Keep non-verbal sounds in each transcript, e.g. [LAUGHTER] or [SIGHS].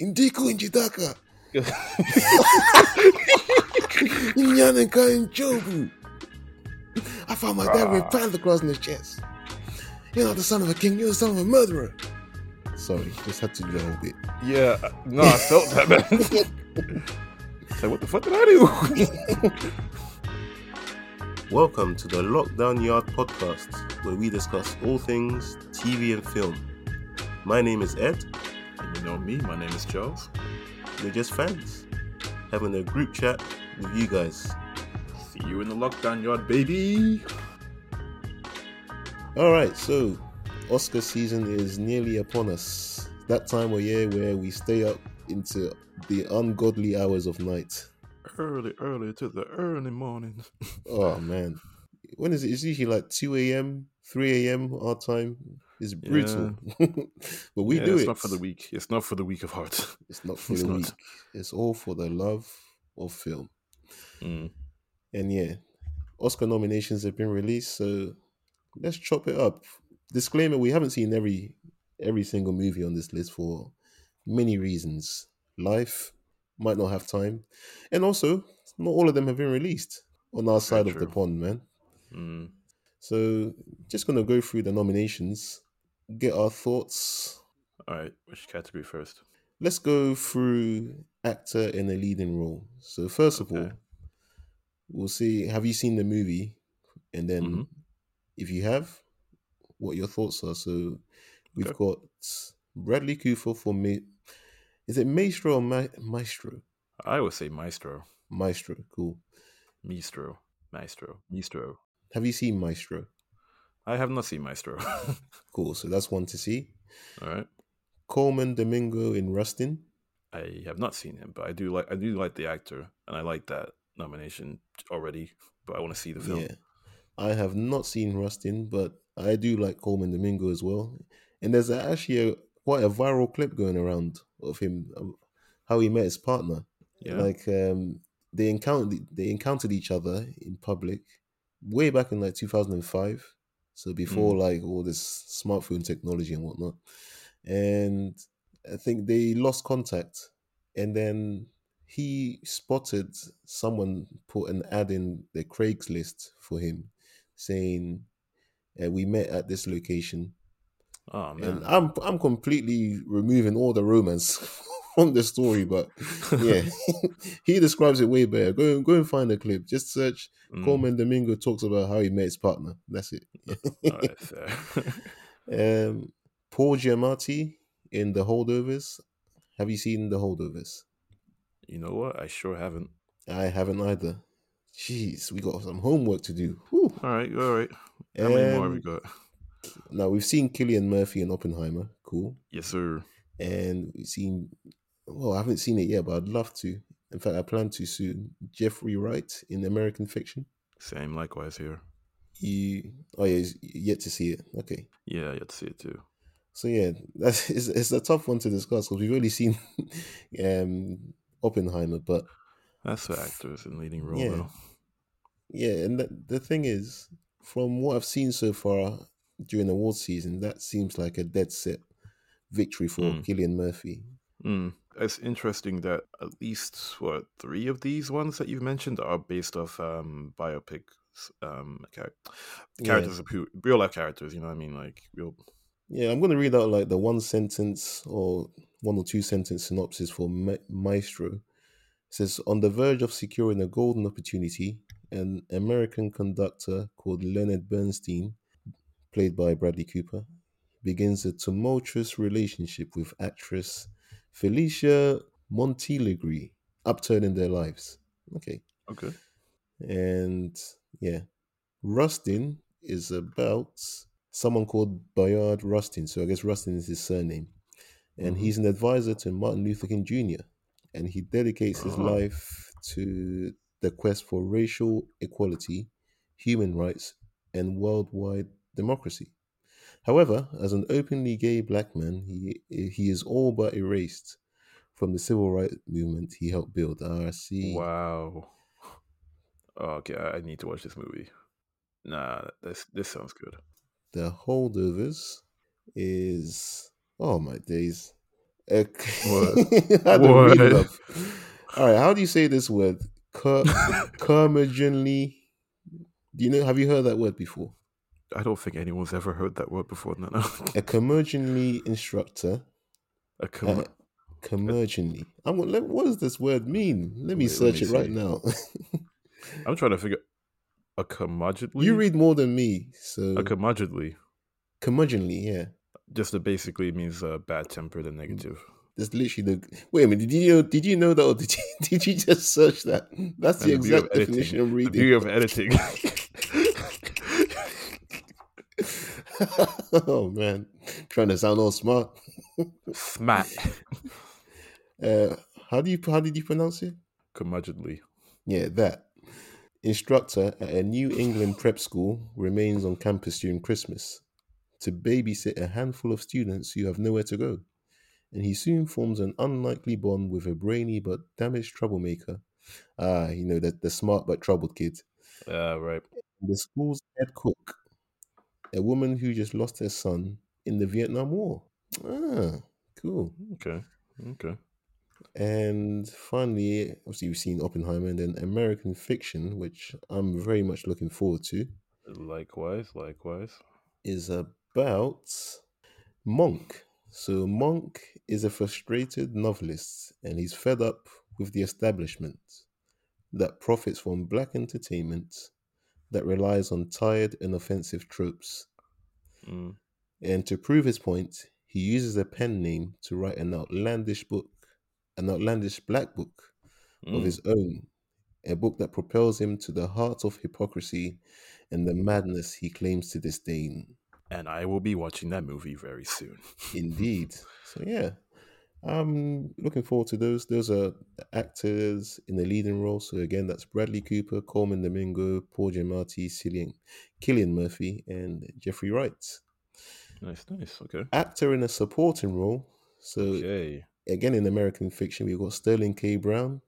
Indiko Injidaka. [LAUGHS] Nyanenka Njobu. I found my dad with ah. panther cross in his chest. You're not the son of a king, you're the son of a murderer. Sorry, just had to do a whole bit. Yeah, no, I felt that, man. [LAUGHS] It's like, what the fuck did I do? [LAUGHS] Welcome to the Lockdown Yard podcast, where we discuss all things TV and film. My name is Ed. Know me, my name is Charles. We're just fans, having a group chat with you guys. See you in the lockdown yard, baby. All right, so Oscar season is nearly upon us. That time of year where we stay up into the ungodly hours of night. Early, early to the early mornings. [LAUGHS] Oh man, when is it? It's usually like two a.m., three a.m. our time. It's brutal, [LAUGHS] but we Yeah, do it's it. It's not for the weak. It's not for the weak of heart. [LAUGHS] It's not for It's the not. weak. It's all for the love of film. Mm. And yeah, Oscar nominations have been released, so let's chop it up. Disclaimer: We haven't seen every every single movie on this list for many reasons. Life might not have time, and also not all of them have been released on our side of the pond, man. Mm. So just gonna go through the nominations, get our thoughts. All right, which category first? Let's go through actor in a leading role. So first of all, we'll see. Have you seen the movie? And then, Mhm. if you have, what your thoughts are. So we've Okay. got Bradley Cooper for me. Is it Maestro or Ma- Maestro? I would say Maestro. Maestro, cool. Maestro. Maestro. Maestro. Have you seen Maestro? I have not seen Maestro. [LAUGHS] Cool. So that's one to see. All right. Colman Domingo in Rustin. I have not seen him, but I do like I do like the actor, and I like that nomination already. But I want to see the film. Yeah. I have not seen Rustin, but I do like Colman Domingo as well. And there's actually a, quite a viral clip going around of him, how he met his partner. Yeah. Like um, they encountered they encountered each other in public way back in like 2005. So before like all this smartphone technology and whatnot. And I think they lost contact. And then he spotted someone put an ad in the Craigslist for him saying, uh, "We met at this location." oh man. And I'm I'm completely removing all the [LAUGHS] romance from the story, but yeah, [LAUGHS] [LAUGHS] he describes it way better. Go go and find the clip. Just search Mm. Colman Domingo talks about how he met his partner. That's it. Right, [LAUGHS] fair. um, Paul Giamatti in The Holdovers. Have you seen The Holdovers? you know what? I sure haven't. I haven't either. Jeez, we got some homework to do. Whew. All right, all right. How many more have we Um, got? Now we've seen Cillian Murphy and Oppenheimer. Cool. Yes, sir. and we've seen well i haven't seen it yet but i'd love to in fact i plan to soon jeffrey wright in american fiction Same, likewise here. you oh yeah yet to see it okay Yeah, have to see it too. so yeah that's [LAUGHS] it's, it's a tough one to discuss because we've only seen [LAUGHS] um oppenheimer but That's the actors in leading role, Yeah. though. yeah and the, the thing is from what i've seen so far during the award season that seems like a dead set victory for Mm. cillian murphy Mm. It's interesting that at least what three of these ones that you've mentioned are based off um, biopics, um, char- characters of who real life characters. You know what I mean? Like real. Yeah, I'm going to read out like the one sentence or one or two sentence synopsis for Ma- Maestro. It says, On the verge of securing a golden opportunity, an American conductor called Leonard Bernstein, played by Bradley Cooper, begins a tumultuous relationship with actress Felicia Montealegre, upturning their lives. Okay. Okay. And yeah, Rustin is about someone called Bayard Rustin. So I guess Rustin is his surname. And Mhm. he's an advisor to Martin Luther King Jr. And he dedicates his Oh. life to the quest for racial equality, human rights, and worldwide democracy. However, as an openly gay black man, he he is all but erased from the civil rights movement he helped build. Ah, I see. Wow. Oh, okay, I need to watch this movie. Nah, this this sounds good. The holdovers is oh my days. What? [LAUGHS] I don't read What? All right, how do you say this word? Cur- curmudgeonly. [LAUGHS] Do you know? Have you heard that word before? I don't think anyone's ever heard that word before. No, no. A [LAUGHS] curmudgeonly instructor. A Uh, com- curmudgeonly. I'm. gonna- Let, what does this word mean? Let me Wait, let search me it right now. [LAUGHS] I'm trying to figure. A curmudgeonly. you read more than me, so a curmudgeonly. curmudgeonly. Yeah, Just it basically means uh, bad tempered and negative. that's literally the. Wait a minute. Did you know? Did you know that, or did you [LAUGHS] did you just search that? That's the And the of exact definition The reading. beauty of editing. [LAUGHS] oh man, trying to sound all smart. Smack. [LAUGHS] Uh, how do you how did you pronounce it? Curmudgeonly. Yeah, that instructor at a New England prep school remains on campus during Christmas to babysit a handful of students who have nowhere to go, and he soon forms an unlikely bond with a brainy but damaged troublemaker. Ah, you know that the smart but troubled kid. Uh, right. The school's head cook, a woman who just lost her son in the Vietnam War. Ah, cool. Okay. Okay. And finally, obviously, we've seen Oppenheimer and then American Fiction, which I'm very much looking forward to, Likewise. Likewise. is about Monk. So, Monk is a frustrated novelist and he's fed up with the establishment that profits from black entertainment that relies on tired and offensive tropes. Mm. And to prove his point, he uses a pen name to write an outlandish book, an outlandish black book of Mm. his own, a book that propels him to the heart of hypocrisy and the madness he claims to disdain. And I will be watching that movie very soon. [LAUGHS] Indeed. So yeah, I'm looking forward to those. Those are actors in the leading role. So again, that's Bradley Cooper, Colman Domingo, Paul Giamatti, Cillian, Killian Murphy, and Jeffrey Wright. Nice. Nice. Okay. Actor in a supporting role. So Okay. again, in American fiction, we've got Sterling K. Brown,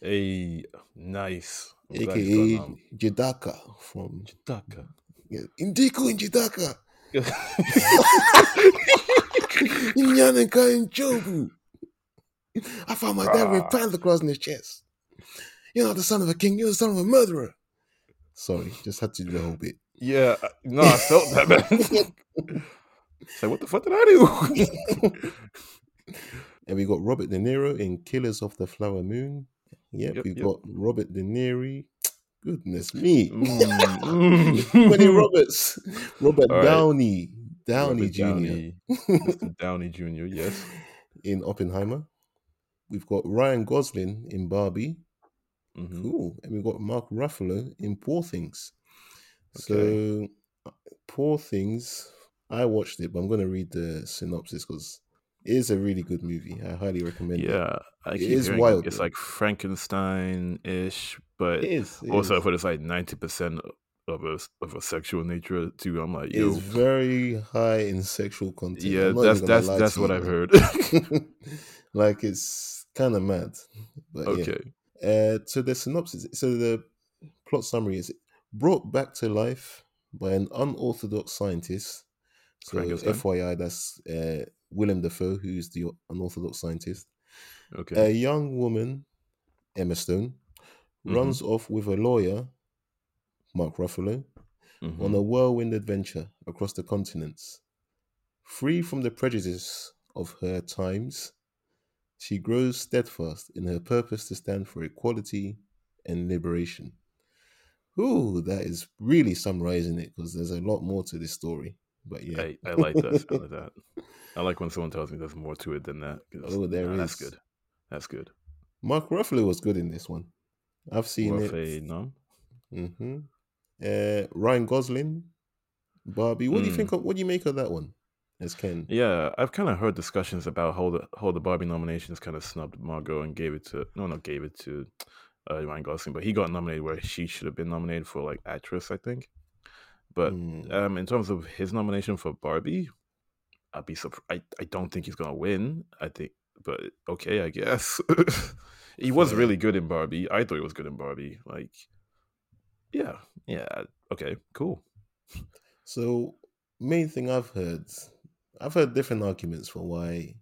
Hey. Nice. I'm aka um, from Chitaka. yeah, Indiku in Jadaka. [LAUGHS] [LAUGHS] Inyanenka in Jobu. I found my dad with pants across in his chest. You're not the son of a king, you're the son of a murderer. Sorry, just had to do the whole bit. yeah. uh, No, I felt that, man. [LAUGHS] so what the fuck did I do? [LAUGHS] And we got Robert De Niro in Killers of the Flower Moon. Yep, Yep, we've yep. got Robert De Niro. Goodness me. Mm, mm. [LAUGHS] Twenty Roberts. Robert All right. Downey. Jr. Downey, Mr. Downey Jr. Yes. [LAUGHS] in Oppenheimer. We've got Ryan Gosling in Barbie. hmm Cool. And we've got Mark Ruffalo in Poor Things. Okay. So, Poor Things, I watched it, but I'm going to read the synopsis because it is a really good movie. I highly recommend it. Yeah, It is wild, it's though. like Frankenstein-ish, but It is. it also is. I put it's like ninety percent of a of a sexual nature too. I'm like, yo, is very high in sexual content. yeah, that's that's that's what you, I've heard. [LAUGHS] [LAUGHS] like it's kind of mad, but yeah. okay, Uh, so the synopsis, so the plot summary is brought back to life by an unorthodox scientist. So Frankenstein? FYI, that's uh, Willem Dafoe, who's the unorthodox scientist. Okay. A young woman, Emma Stone, runs off with a lawyer, Mark Ruffalo, Mhm. on a whirlwind adventure across the continents. Free from the prejudice of her times, she grows steadfast in her purpose to stand for equality and liberation. Ooh, that is really summarizing it because there's a lot more to this story. But yeah, I, I like that. I like [LAUGHS] that. I like when someone tells me there's more to it than that. Oh, there nah, That's good. That's good. Mark Ruffalo was good in this one. I've seen Rough it. no. hmm Uh, Ryan Gosling, Barbie. What do you Mm. think? Of, what do you make of that one? As Ken. Yeah, I've kind of heard discussions about how the how the Barbie nominations kind of snubbed Margot and gave it to no, not gave it to uh, Ryan Gosling, but he got nominated where she should have been nominated for like actress, I think. But Mm. um, in terms of his nomination for Barbie, I'd be surprised. I, I don't think he's gonna win. I think, but okay, I guess [LAUGHS] he was really good in Barbie. I thought he was good in Barbie. Like, yeah, yeah, okay, cool. So, main thing I've heard, I've heard different arguments for why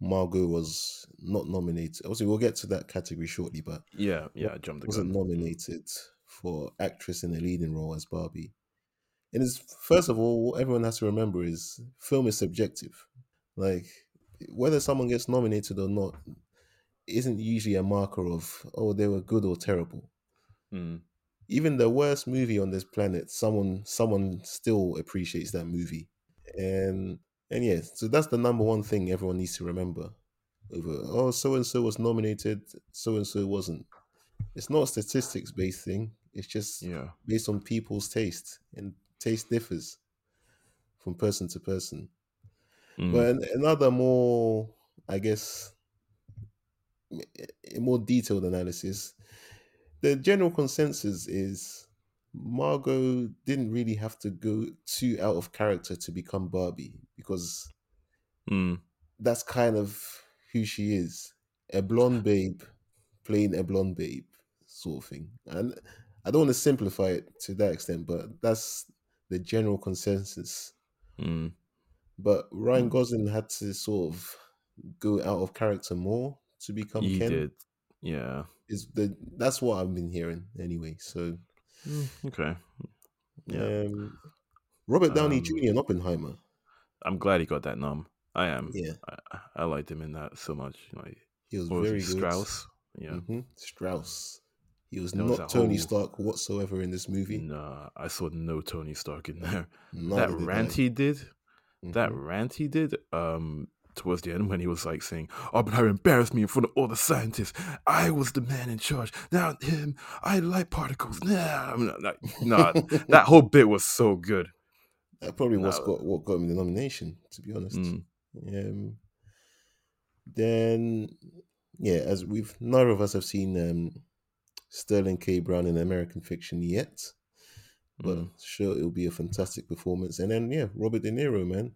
Margot was not nominated. Obviously, we'll get to that category shortly, but Yeah, yeah, I jumped wasn't gun. nominated for actress in a leading role as Barbie. And it's first of all, what everyone has to remember is film is subjective. Like whether someone gets nominated or not isn't usually a marker of oh they were good or terrible. Mm, Even the worst movie on this planet, someone someone still appreciates that movie. And and yeah, so that's the number one thing everyone needs to remember. Over oh so and so was nominated, so and so wasn't. It's not a statistics based thing. It's just yeah. based on people's taste, and taste differs from person to person. Mm, But another more, I guess, more detailed analysis, the general consensus is Margot didn't really have to go too out of character to become Barbie because mm, that's kind of who she is a blonde [LAUGHS] babe playing a blonde babe sort of thing. And I don't want to simplify it to that extent, but that's the general consensus. mm, But Ryan Mm. Gosling had to sort of go out of character more to become he Ken. did. Yeah. Is the that's what I've been hearing anyway. So Mm, okay. Yeah. um, Robert Downey Um, Jr. and Oppenheimer. I'm glad he got that nom. I am. Yeah, I, I- liked him in that so much. Like he was was very he, good. Strauss. Yeah. hmm Strauss. He was There not a Tony whole- Stark whatsoever in this movie. Nah, I saw no Tony Stark in there. Neither that rant I. he did, that Mhm. rant he did, um, towards the end when he was like saying, Oppenheimer embarrassed me in front of all the scientists. I was the man in charge. Now him, I light particles. Nah, I'm not, like, nah, [LAUGHS] that whole bit was so good. That probably was No. got what got him the nomination, to be honest. Mm, Um, then, yeah, as we've neither of us have seen um, Sterling K. Brown in American Fiction yet, but mm. sure it'll be a fantastic performance. And then, yeah, Robert De Niro, man,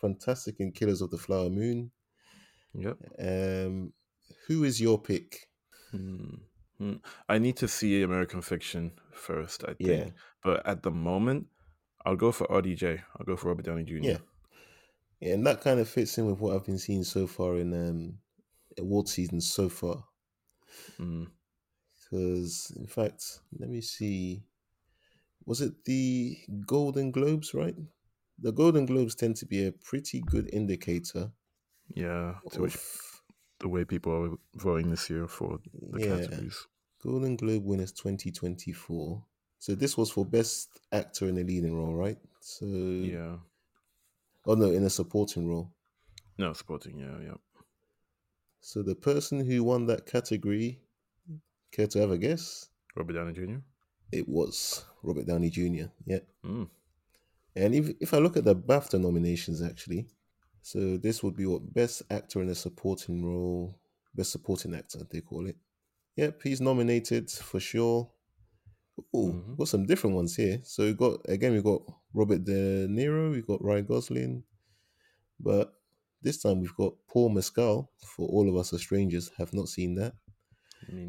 fantastic in Killers of the Flower Moon. Yep. Um, who is your pick? Mm, mm. I need to see American Fiction first, I think. Yeah, But at the moment, I'll go for RDJ. I'll go for Robert Downey Jr. yeah, yeah, and that kind of fits in with what I've been seeing so far in um, award season so far. Mm. Because, in fact, let me see. Was it the Golden Globes, right? The Golden Globes tend to be a pretty good indicator Yeah, to which the way people are voting this year for the yeah categories. Golden Globe winners 2024. So this was for Best Actor in a Leading Role, right? So Yeah. oh no, in a supporting role. No, supporting, yeah, yeah. So the person who won that category, care to have a guess? Robert Downey Jr. It was Robert Downey Jr. Yeah. Mm. And if if I look at the BAFTA nominations, actually, so this would be what best actor in a supporting role, best supporting actor they call it. Yep, he's nominated for sure. Oh, Mhm. got some different ones here. So we got again, we got Robert De Niro, we got Ryan Gosling, but this time we've got Paul Mescal for All of Us Are Strangers. Have not seen that.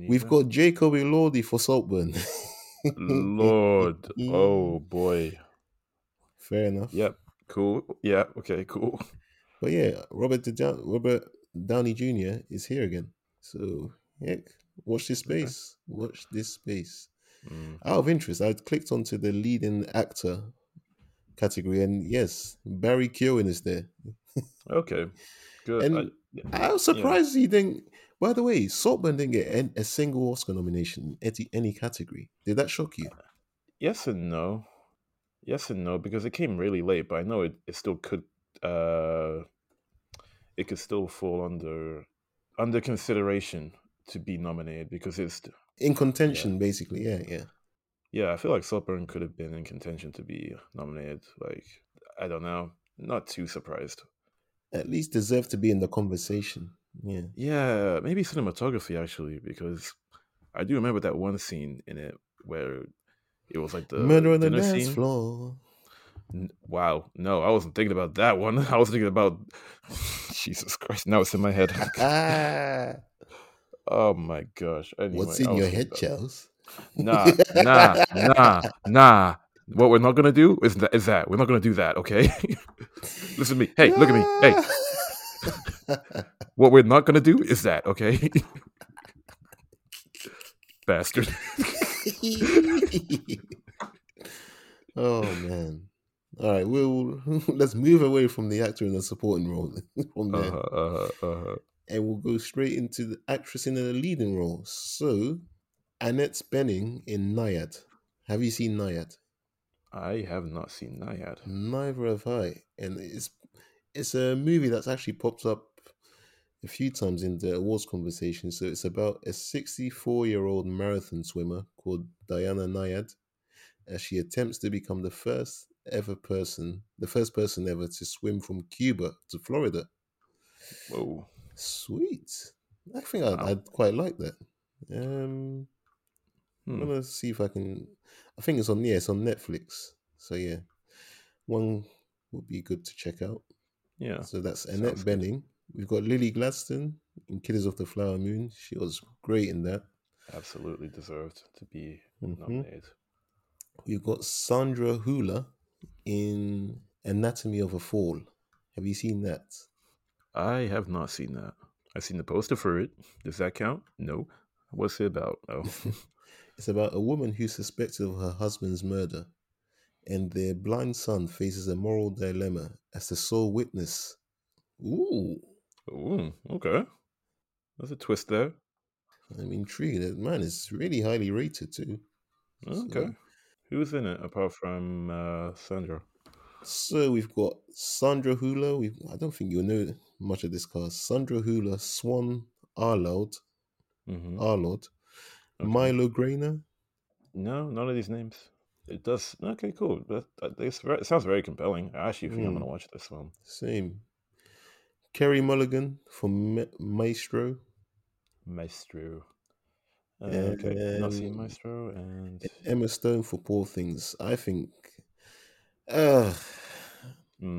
We've got Jacob Elordi for Saltburn. [LAUGHS] Lord. [LAUGHS] Oh boy. Fair enough. Yep. Cool. Yeah. Okay. Cool. [LAUGHS] But yeah, Robert De Robert Downey Jr. is here again. So yeah, watch this Okay. space. Watch this space. Mm. Out of interest, I clicked onto the leading actor category, and yes, Barry Keoghan is there. Okay. Good. And I, yeah. I was surprised he didn't. By the way, Saltburn didn't get a single Oscar nomination in any, any category. Did that shock you? Yes and no. Yes and no because it came really late, but I know it, it still could. Uh, it could still fall under under consideration to be nominated because it's In contention, basically. Yeah, yeah. yeah. I feel like Saltburn could have been in contention to be nominated. Like I don't know, not too surprised. At least deserve to be in the conversation. Yeah. Yeah, maybe cinematography actually, because I do remember that one scene in it where it was like the Murder on the dance scene. floor. Wow, no, I wasn't thinking about that one. [LAUGHS] I was thinking about [LAUGHS] Jesus Christ. Now it's in my head. [LAUGHS] Oh my gosh. Anyway, what's in your head, Charles? Nah, nah, nah, nah. What we're not gonna do is that is that we're not gonna do that. Okay. Listen to me. Hey, look at me. Hey, what we're not gonna do is that, okay? Bastard. [LAUGHS] oh man. All right, we'll [LAUGHS] let's move away from the actor in the supporting role [LAUGHS] from there, Uh-huh, uh-huh, uh-huh. and we'll go straight into the actress in the leading role. So, Annette Bening in Nyad. Have you seen Nyad? I have not seen Nyad. Neither have I, and it's it's a movie that's actually popped up a few times in the awards conversation. So it's about a 64 year old marathon swimmer called Diana Nyad as she attempts to become the first ever person, the first person ever to swim from Cuba to Florida. Whoa. Sweet. I think I'd, Wow. I'd quite like that. Um, I'm Hmm. gonna see if I can. I think it's on yeah, it's on Netflix. So yeah, one would be good to check out. Yeah. So that's sounds Annette good. Bening. We've got Lily Gladstone in Killers of the Flower Moon. She was great in that. Absolutely deserved to be Mhm. nominated. We've got Sandra Hüller in Anatomy of a Fall. Have you seen that? I have not seen that. I've seen the poster for it. Does that count? No. What's it about? Oh. [LAUGHS] It's about a woman who's suspected of her husband's murder, and their blind son faces a moral dilemma as the sole witness. Ooh, Ooh, okay. There's a twist there. I'm intrigued. Man, it's really highly rated too. So- Okay. Who's in it apart from uh, Sandra? So we've got Sandra Hüller. We I don't think you'll know much of this cast. Sandra Hüller, Swann Arlaud, Mm-hmm. Arlaud, Milo Graner. No, none of these names. It does. Okay, cool. That, that, this it sounds very compelling. I actually think I'm Mm. going to watch this one. Same. Carey Mulligan for Ma- Maestro. Maestro. Uh, okay, not seen Um, Maestro, and Emma Stone for Poor Things. I think. Uh,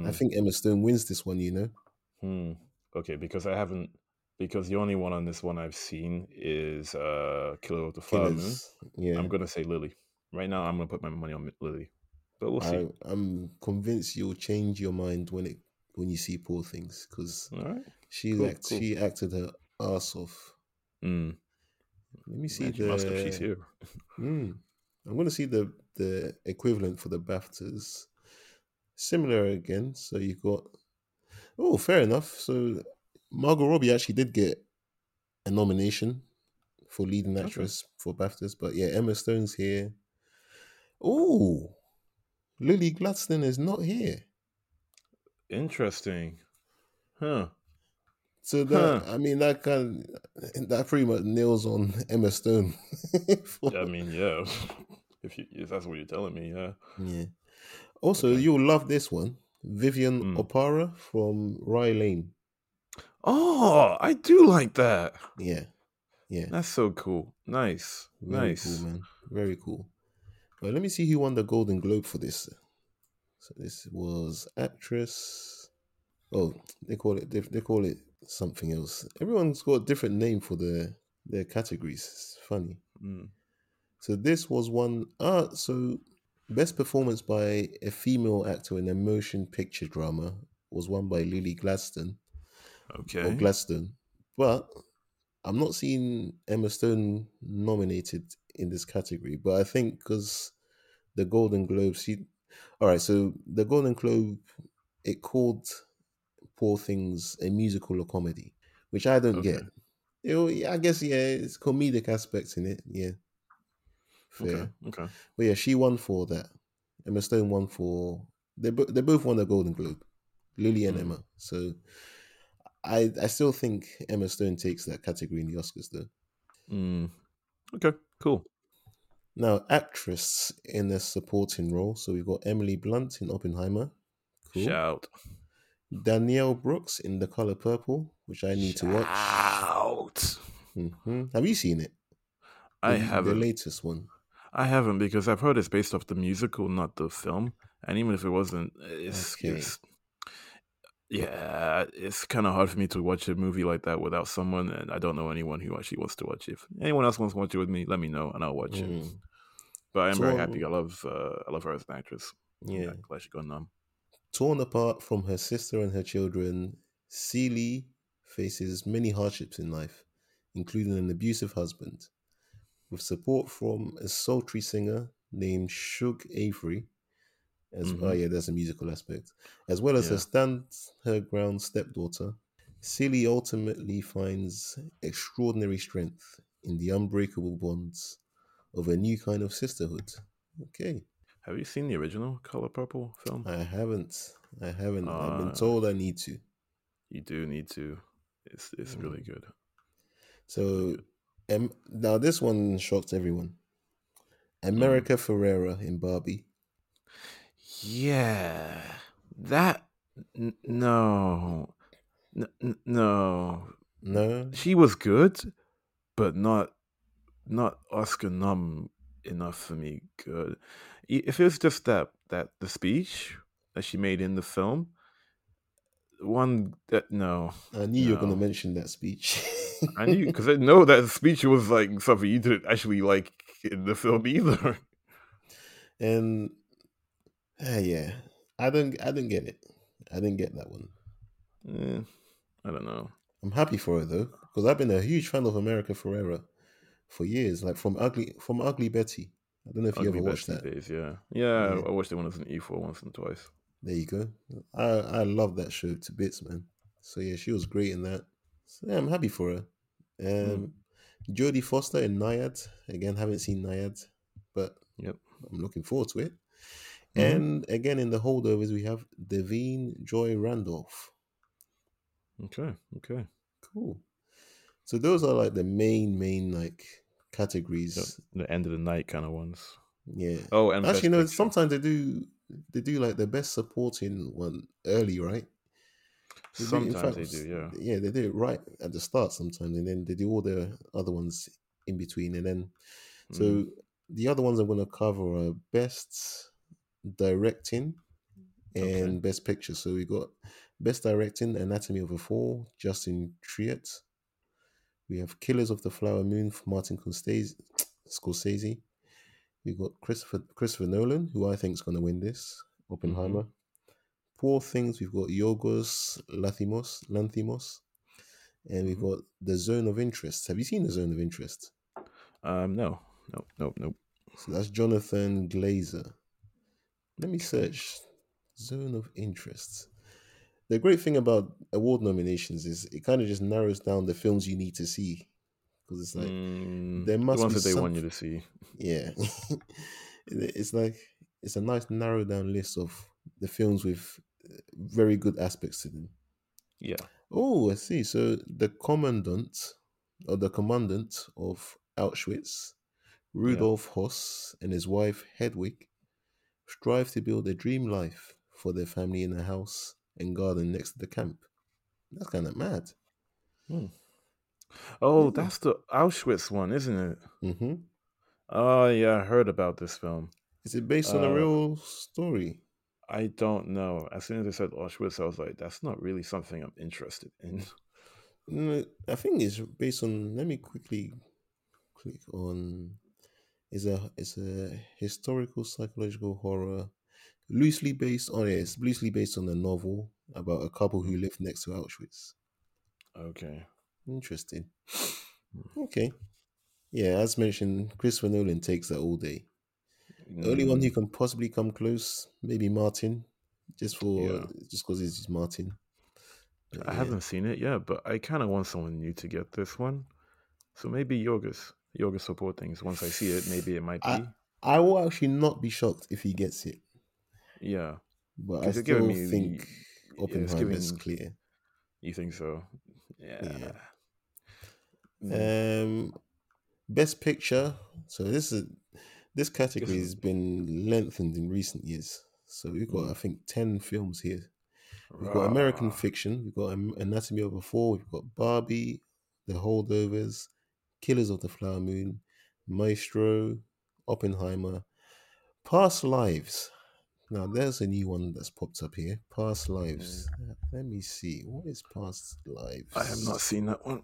I Mm, think Emma Stone wins this one. You know. hmm. Okay, because I haven't. Because the only one on this one I've seen is uh, Killer of the Flower Moon. Yeah. I'm gonna say Lily. Right now, I'm gonna put my money on Lily, but we'll see. I, I'm convinced you'll change your mind when it when you see Poor Things because right. she Cool, act, cool. she acted her ass off. Mm. Let me see Man, the. she must have. She's here. Mm. I'm going to see the the equivalent for the BAFTAs. Similar again. So you got. Oh, fair enough. So Margot Robbie actually did get a nomination for leading Okay. actress for BAFTAs, but yeah, Emma Stone's here. Oh, Lily Gladstone is not here. Interesting. Huh. So that Huh. I mean that kind that pretty much nails on Emma Stone. [LAUGHS] for- I mean, yeah. [LAUGHS] if you if that's what you're telling me, yeah. yeah. Also, Okay. you'll love this one. Vivian Mm. Oparah from Rye Lane. Oh, I do like that. Yeah. Yeah. That's so cool. Nice. Very nice. cool, man. Very cool. Well, let me see who won the Golden Globe for this. So this was actress. Oh, they call it. They, they call it something else. Everyone's got a different name for their their categories. It's funny. Mm. So this was one. Ah, so best performance by a female actor in a motion picture drama was won by Lily Gladstone or Okay. Gladstone, but I'm not seeing Emma Stone nominated in this category. But I think because the Golden Globe, she, all right. So the Golden Globe, it called Poor Things a musical or comedy, which I don't Okay. get. You know, yeah, I guess yeah, it's comedic aspects in it. Yeah, fair. Okay. Okay. But yeah, she won for that. Emma Stone won for they bo- they both won the Golden Globe, Lily and Mm. Emma. So I I still think Emma Stone takes that category in the Oscars though. Mm. Okay. Cool. Now actress in a supporting role, so we've got Emily Blunt in Oppenheimer, cool. Shout. Danielle Brooks in The Color Purple, which I need to watch. Shout. hmm Have you seen it? I The- haven't. the latest one. I haven't because I've heard it's based off the musical, not the film. And even if it wasn't, it's, Okay. it's yeah, it's kind of hard for me to watch a movie like that without someone, and I don't know anyone who actually wants to watch it. If anyone else wants to watch it with me, let me know and I'll watch it. Mm, But I am very happy. I love uh, I love her as an actress. yeah. glad she got nom. torn apart from her sister and her children, Celie faces many hardships in life, including an abusive husband. With support from a sultry singer named Shug Avery, as oh Mhm. yeah, there's a musical aspect, as well as her Yeah. stand her ground stepdaughter, Celie ultimately finds extraordinary strength in the unbreakable bonds of a new kind of sisterhood. Okay, Have you seen the original Color Purple film? I haven't, I haven't. I've been Uh, told I need to. You do need to. It's it's Mm. really good. So, um, now this one shocked everyone. America Ferrera in Barbie. Yeah, that n- no, n- no. No, She was good, but not not Oscar nom enough for me. Good. If it was just that that the speech that she made in the film, one that no, I knew you were going to mention that speech. [LAUGHS] I knew because I know that speech was like something you didn't actually like in the film either. and ah, yeah, I didn't. I didn't get it. I didn't get that one. Eh, I don't know. I'm happy for her though, because I've been a huge fan of America Ferrera for years. Like from Ugly, from Ugly Betty. I don't know if you Ugly ever watched Betty that. days, yeah. yeah, Yeah. I watched it when it was in E4 once and twice. There you go. I I love that show to bits, man. So yeah, she was great in that. So yeah, I'm happy for her. Um, Jodie Foster in Nyad. Again, haven't seen Nyad, but Yep. I'm looking forward to it. Mhm. And again, in the holdovers, we have Da'Vine Joy Randolph. Okay, okay. Cool. So those are like the main, main like categories. the end of the night kind of ones. Yeah. Oh, and Actually, Best no. Picture. Sometimes they do. They do like the best supporting one early, right? They do- in Sometimes they do, yeah. Yeah, they do it right at the start sometimes, and then they do all the other ones in between, and then so Mhm. the other ones I'm going to cover are best directing Okay. and best picture. So we got best directing, Anatomy of a Fall, Justine Triet. We have Killers of the Flower Moon for Martin Scorsese. [TSK] Scorsese. We got Christopher Christopher Nolan, who I think is going to win this. Oppenheimer. Poor Things. We've got Yorgos Lanthimos, Lanthimos, and we've Mhm. got The Zone of Interest. Have you seen The Zone of Interest? Um, no, no, no, no. So that's Jonathan Glazer. Let me search Zone of Interest. The great thing about award nominations is it kind of just narrows down the films you need to see because it's like Mm, there the must ones be that they some- want you to see. yeah, [LAUGHS] it's like it's a nice narrow down list of the films with uh, very good aspects to them. Yeah. Oh, I see. So the commandant or the commandant of Auschwitz, Rudolf Hoss, and his wife Hedwig strive to build a dream life for their family in a house and garden next to the camp. That's kind of mad. Oh, Yeah. that's the Auschwitz one, isn't it? hmm Oh, yeah, I heard about this film. Is it based on a Uh, real story? I don't know. As soon as I said Auschwitz, I was like, that's not really something I'm interested in. No, I think it's based on. Let me quickly click on. Is a it's a historical psychological horror, loosely based on yeah, it's loosely based on a novel about a couple who lived next to Auschwitz. Okay. Interesting. Okay. Yeah, as mentioned, Christopher Nolan takes that all day. The only one who Mm, can possibly come close, maybe Martin, just for Yeah. just because it's Martin. But I yeah. haven't seen it yet, but I kind of want someone new to get this one. So maybe Yorgos. Yorgos support things. Once I see it, maybe it might be. I- I will actually not be shocked if he gets it, yeah. but I still me- think yeah, it's is clear. You think so? Yeah. Mm, Um, best picture. So this is this category has been lengthened in recent years. So we've got, Mm. I think, ten films here. We've got American. Fiction. We've got Anatomy of a Fall. We've got Barbie, The Holdovers, Killers of the Flower Moon, Maestro, Oppenheimer, Past Lives. Now there's a new one that's popped up here. Past Lives. Let me see. What is Past Lives? Mm. I have not seen that one.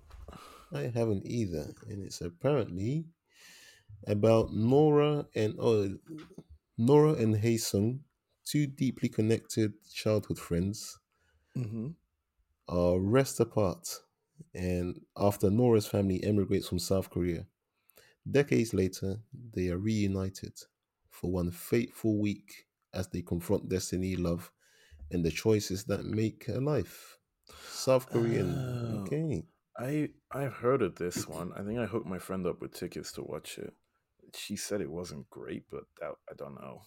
I haven't either, and it's apparently about Nora and oh, Nora and Haesung, two deeply connected childhood friends, Mm-hmm. are rest apart, and after Nora's family emigrates from South Korea, decades later they are reunited for one fateful week as they confront destiny, love, and the choices that make a life. South Korean. Oh. Okay. I I've heard of this one. I think I hooked my friend up with tickets to watch it. She said it wasn't great, but that, I don't know.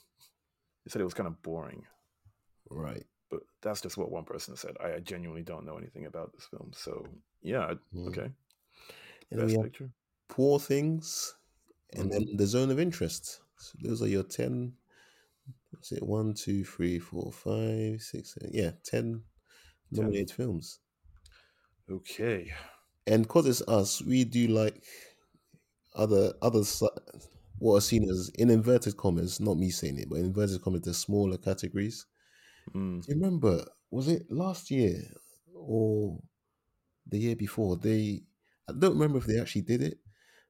She said it was kind of boring, Right. But that's just what one person said. I, I genuinely don't know anything about this film, so yeah, Mm. okay. And Best picture. Poor Things, and then the zone of interest. So those are your 10. What's it? One, two, three, four, five, six, seven. Yeah, 10 nominated films. Okay. And because it's us, we do like other other what are seen as in inverted commas, not me saying it, but in inverted commas, the smaller categories. Mm. Do you remember? Was it last year or the year before? They I don't remember if they actually did it,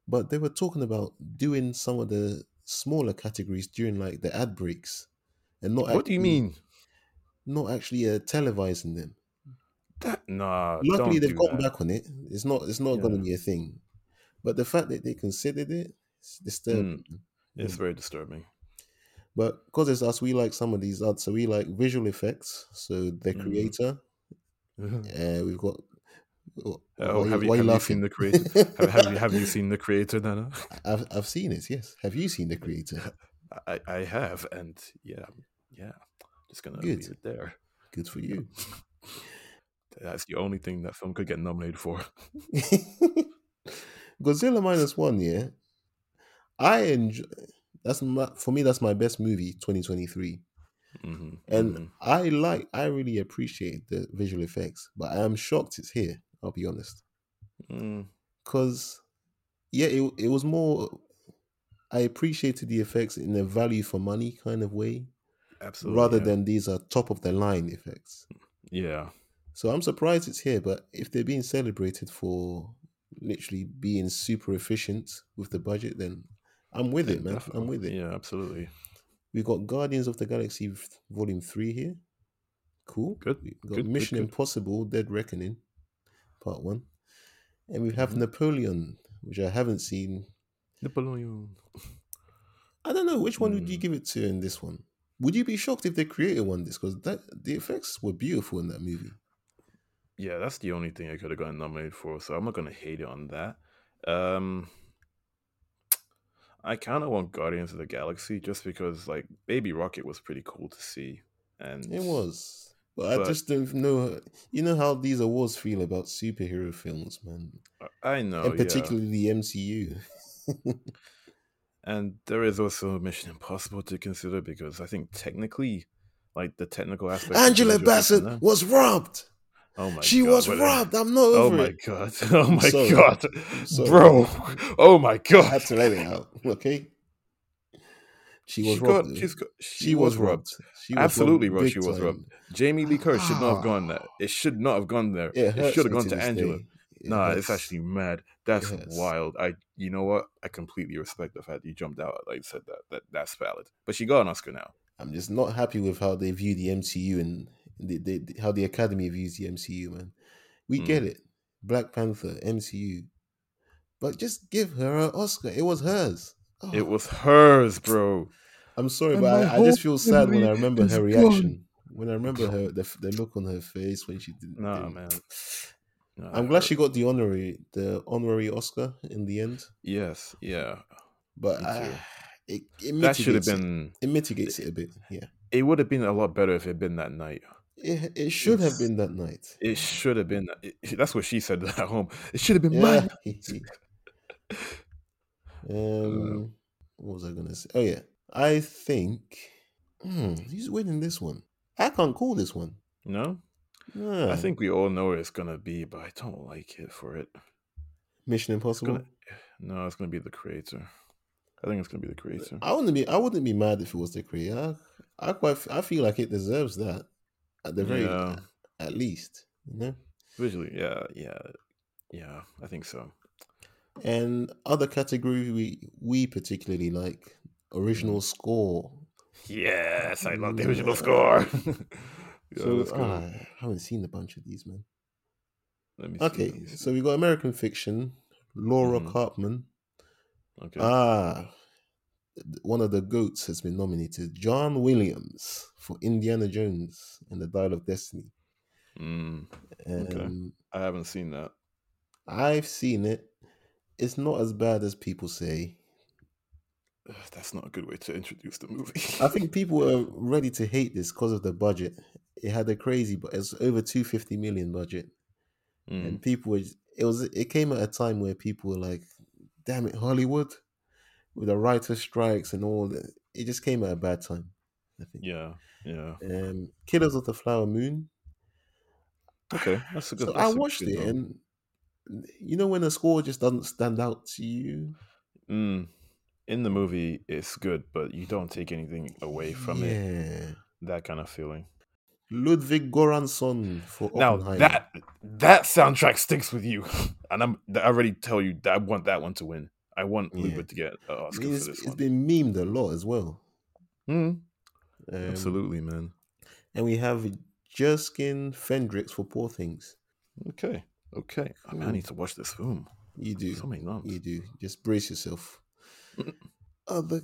but they were talking about doing some of the smaller categories during like the ad breaks, and not. What do you mean? Not actually uh, televising them. That nah. Luckily, they've gone that. back on it. It's not. It's not going to be a thing. But the fact that they considered it, it's disturbing. It's very disturbing. But because it's us, we like some of these others. So we like visual effects. So the Mhm. creator, oh, uh, we've got. why have you, why have you laughing? seen the creator? have, have you have you seen the creator, Nana? [LAUGHS] I've I've seen it. Yes. Have you seen the creator? [LAUGHS] I, I have, and yeah, yeah. Just gonna Good. leave it there. Good for you. [LAUGHS] That's the only thing that film could get nominated for. Godzilla minus one. Yeah. I enjoy. That's my for me. That's my best movie, 2023. hmm And I like. I really appreciate the visual effects, but I am shocked it's here. I'll be honest. mm, because yeah it, it was more i appreciated the effects in a value for money kind of way absolutely. rather yeah. than these are top of the line effects yeah, so i'm surprised it's here but if they're being celebrated for literally being super efficient with the budget then i'm with it man i'm with it Yeah, absolutely. we've got guardians of the galaxy volume 3 here cool Good, we've got good, good, mission good. impossible dead reckoning part 1 and we have Mhm. napoleon which i haven't seen Napoleon. I don't know which one would you Hmm. give it to in this one. Would you be shocked if they created one this? Because that the effects were beautiful in that movie. Yeah, that's the only thing I could have gotten nominated for, so I'm not gonna hate it on that. Um I kind of want Guardians of the Galaxy just because like Baby Rocket was pretty cool to see, and It was, but, I just don't know. You know how these awards feel about superhero films, man, I know, and Oh, yeah. particularly the MCU. [LAUGHS] And there is also Mission Impossible to consider because I think technically, like the technical aspect. Angela visual effects in Bassett was robbed. Oh my god. she god! was robbed. I'm not over Oh my it. god! [LAUGHS] Oh my god, bro! Oh my god. I had to let it out. Okay. She was She robbed. got, she's got, she, she was robbed. She was Absolutely, robbed bro. She was time. robbed. Jamie Lee Curtis should not have gone Ah. there. It should not have gone there. It, It, should have gone to this Angela. It Nah, it's actually mad. That's wild. I, you know what? I completely respect the fact you jumped out. Like you said that. That that's valid. But she got an Oscar now. I'm just not happy with how they view the MCU and the, the, the- how the Academy views the MCU, man. We Mm. get it. Black Panther, MCU. But just give her an Oscar. It was hers. Oh, It was hers, bro. I'm sorry, and but I, I just feel sad when I remember is her gone. reaction. When I remember her, the, the look on her face when she did. Nah, did- man. Nah, I'm glad she got the honorary, the honorary Oscar in the end. Yes, yeah. But I, it, it That should have mitigates it. been. It mitigates it a bit. Yeah, It would have been a lot better if it had been that night. It, it should have been that night. It should have been. It, that's what she said [LAUGHS] at home. It should have been Yeah. mine. [LAUGHS] [LAUGHS] um, what was I gonna say? Oh yeah, I think hmm, who's winning this one? I can't call this one. No. I think we all know where it's gonna be, but I don't like it for it. Mission It's Impossible. gonna. [SIGHS] No, it's gonna be the creator. I think it's gonna be the creator. I wouldn't be. I wouldn't be mad if it was the creator. I, I quite. I feel like it deserves that. At the very, Yeah. at least, you know. Visually, yeah, yeah, yeah. I think so. And other category we we particularly like original Mm. score. Yes, I love the original score. [LAUGHS] yeah, so ah, I haven't seen a bunch of these, man. Let me see. Okay, let me see. so we got American Fiction, Laura Mhm. Karpman. okay. Ah, one of the goats has been nominated, John Williams for Indiana Jones and the Dial of Destiny. Mm, Um, I haven't seen that. I've seen it. It's not as bad as people say. Ugh, That's not a good way to introduce the movie. I think [LAUGHS] people were ready to hate this because of the budget. It had a crazy, but it's over two fifty million budget, Mm, and people were. It was. It came at a time where people were like, "Damn it, Hollywood," with the writer strikes and all that. It just came at a bad time. I think. yeah, yeah. Um, Killers of the Flower Moon. Okay, that's a good. So that's I watched it, one. and you know when a score just doesn't stand out to you. Mm, in the movie, it's good, but you don't take anything away from it. yeah. That kind of feeling. Ludwig Göransson for Now that that soundtrack sticks with you, [LAUGHS] and I'm I already tell you that I want that one to win. I want Yeah. To get an Oscar mean, for it's, this it's one. been memed a lot as well. Mm, Um, absolutely, man. And we have Jerskin Fendrix for Poor Things. Okay, okay. I mean, I need to watch this film. You do. So many. You do. Just brace yourself. [CLEARS THROAT] Other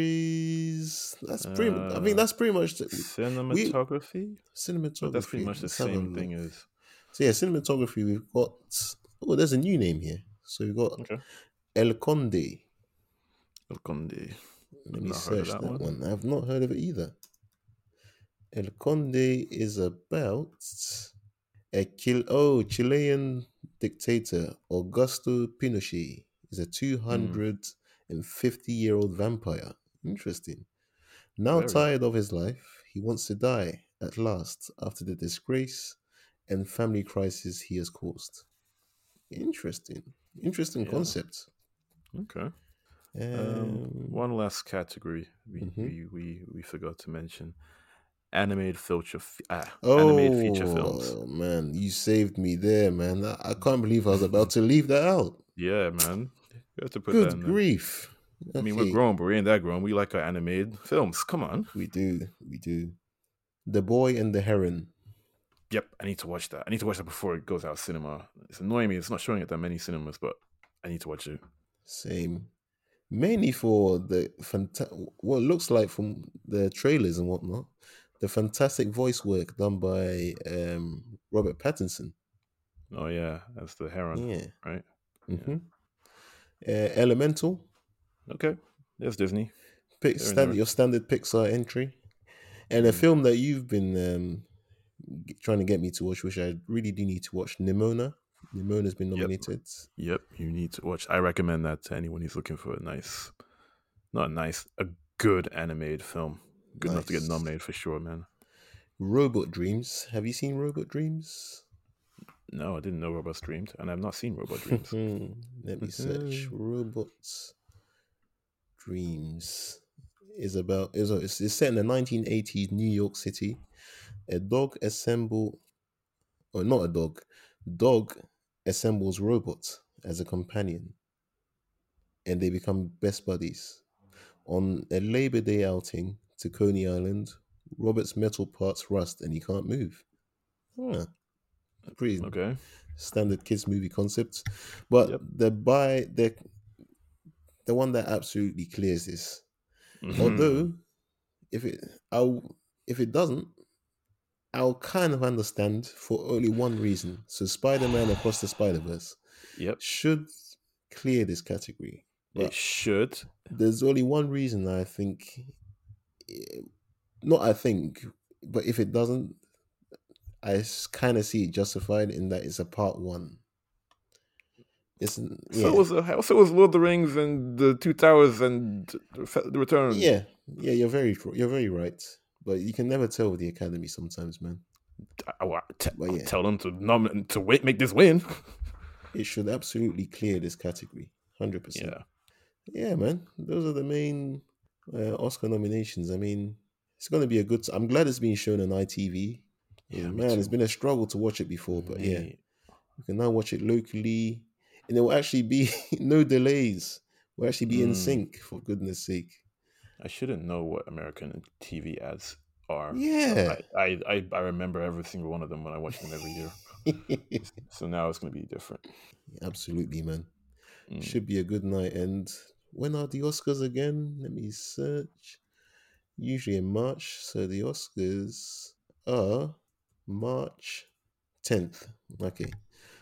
categories. That's pretty. I mean, Uh, that's pretty much the, Cinematography. cinematography. That's pretty much the Let's have a same thing as. So yeah, cinematography. We've got. Oh, there's a new name here. So we've got Okay. El Conde. El Conde. Let me Not heard of search that that, one. one. I've not heard of it either. El Conde is about a Chil- oh Chilean dictator Augusto Pinochet is a 250 year old vampire. Interesting. Now Very. tired of his life, he wants to die at last after the disgrace and family crisis he has caused. Interesting. Interesting Yeah. concept. Okay. Um, Um, one last category we, Mhm. we, we, we forgot to mention: animated feature, f- ah, Oh animated feature films. man, you saved me there, man. I, I can't believe I was about to leave that out. Yeah, man, you have to put that Good in there. grief! I mean, we're Okay, grown, but we ain't that grown. We like our animated films. Come on. We do, we do. The Boy and the Heron. Yep, I need to watch that. I need to watch that before it goes out of cinema. It's annoying me. It's not showing at that many cinemas, but I need to watch it. Same. Mainly for the fanta- what looks like from the trailers and whatnot, the fantastic voice work done by um, Robert Pattinson. Oh yeah, that's the Heron, Yeah. right? hmm Uh, Elemental. Okay, there's Disney. Pick stand, your standard Pixar entry, and a Mm. film that you've been um, trying to get me to watch, which I really do need to watch. Nimona. Nimona's been nominated. Yep, you need to watch. I recommend that to anyone who's looking for a nice, not a nice, a good animated film. Good enough to get nominated for sure, man. Robot Dreams. Have you seen Robot Dreams? No, I didn't know Robot Dreams, and I've not seen Robot [LAUGHS] Dreams. Let me search. Mhm. Robots Dreams is about is it's, it's set in the 1980s New York City. A dog assemble, or not a dog, dog assembles robots as a companion, and they become best buddies. On a Labor Day outing to Coney Island, Robot's metal parts rust and he can't move. Huh. Pretty Okay. standard kids movie concept, but Yep. the by the the one that absolutely clears this. Mhm. Although, if it I'll if it doesn't, I'll kind of understand for only one reason. So, Spider-Man Across the Spider-Verse yep, should clear this category. it should. there's only one reason I think, eh, not I think, but if it doesn't, I kind of see it justified in that it's a part one. It's So yeah, was uh, so was Lord of the Rings and the Two Towers and the Return. yeah, yeah. You're very you're very right, but you can never tell with the Academy sometimes, man. I, I, But yeah. tell them to nom- to wait, make this win. [LAUGHS] It should absolutely clear this category, hundred percent. yeah, Yeah, man. Those are the main uh, Oscar nominations. I mean, it's going to be a good. i I'm glad it's being shown on ITV. Yeah, me man, it's been a struggle to watch it before, but yeah, you can now watch it locally, and it will actually be [LAUGHS] no delays. We'll actually be in Mm. sync, for goodness sake. I shouldn't know what American TV ads are. Yeah. I, I, I, I remember every single one of them when I watch them every year. [LAUGHS] So now it's going to be different. Absolutely, man. Mm. Should be a good night. And when are the Oscars again? Let me search. Usually in March. So the Oscars are March 10th. Okay.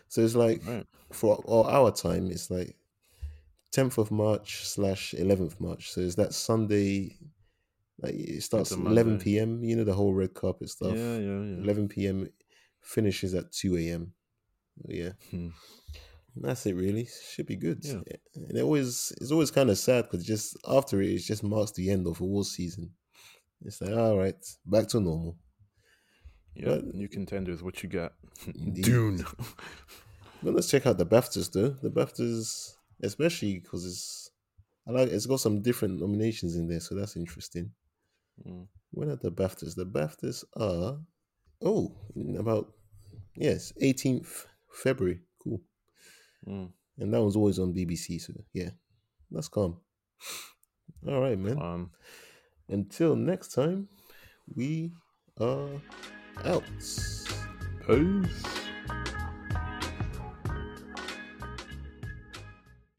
So it's like Right. for our time, it's like 10th of March slash 11th March. So is that Sunday? Like it starts a 11 Monday. p.m. You know the whole red carpet stuff. Yeah, yeah, yeah. 11 p.m. finishes at 2 a.m. Yeah, Hmm. that's it. Really, should be good. Yeah. And it always it's always kind of sad because just after it, it just marks the end of award season. It's like all right, back to normal. Yeah, But- new contenders. What you got? Indeed. Dune. But let's check out the BAFTAs though. The BAFTAs, especially because it's I like it's got some different nominations in there, so that's interesting. Mm. When are the BAFTAs? The BAFTAs are oh about yes, 18th February. Cool. Mm. And that was always on BBC, so yeah. That's calm. All right, man. Um, Until next time, we are out. peace.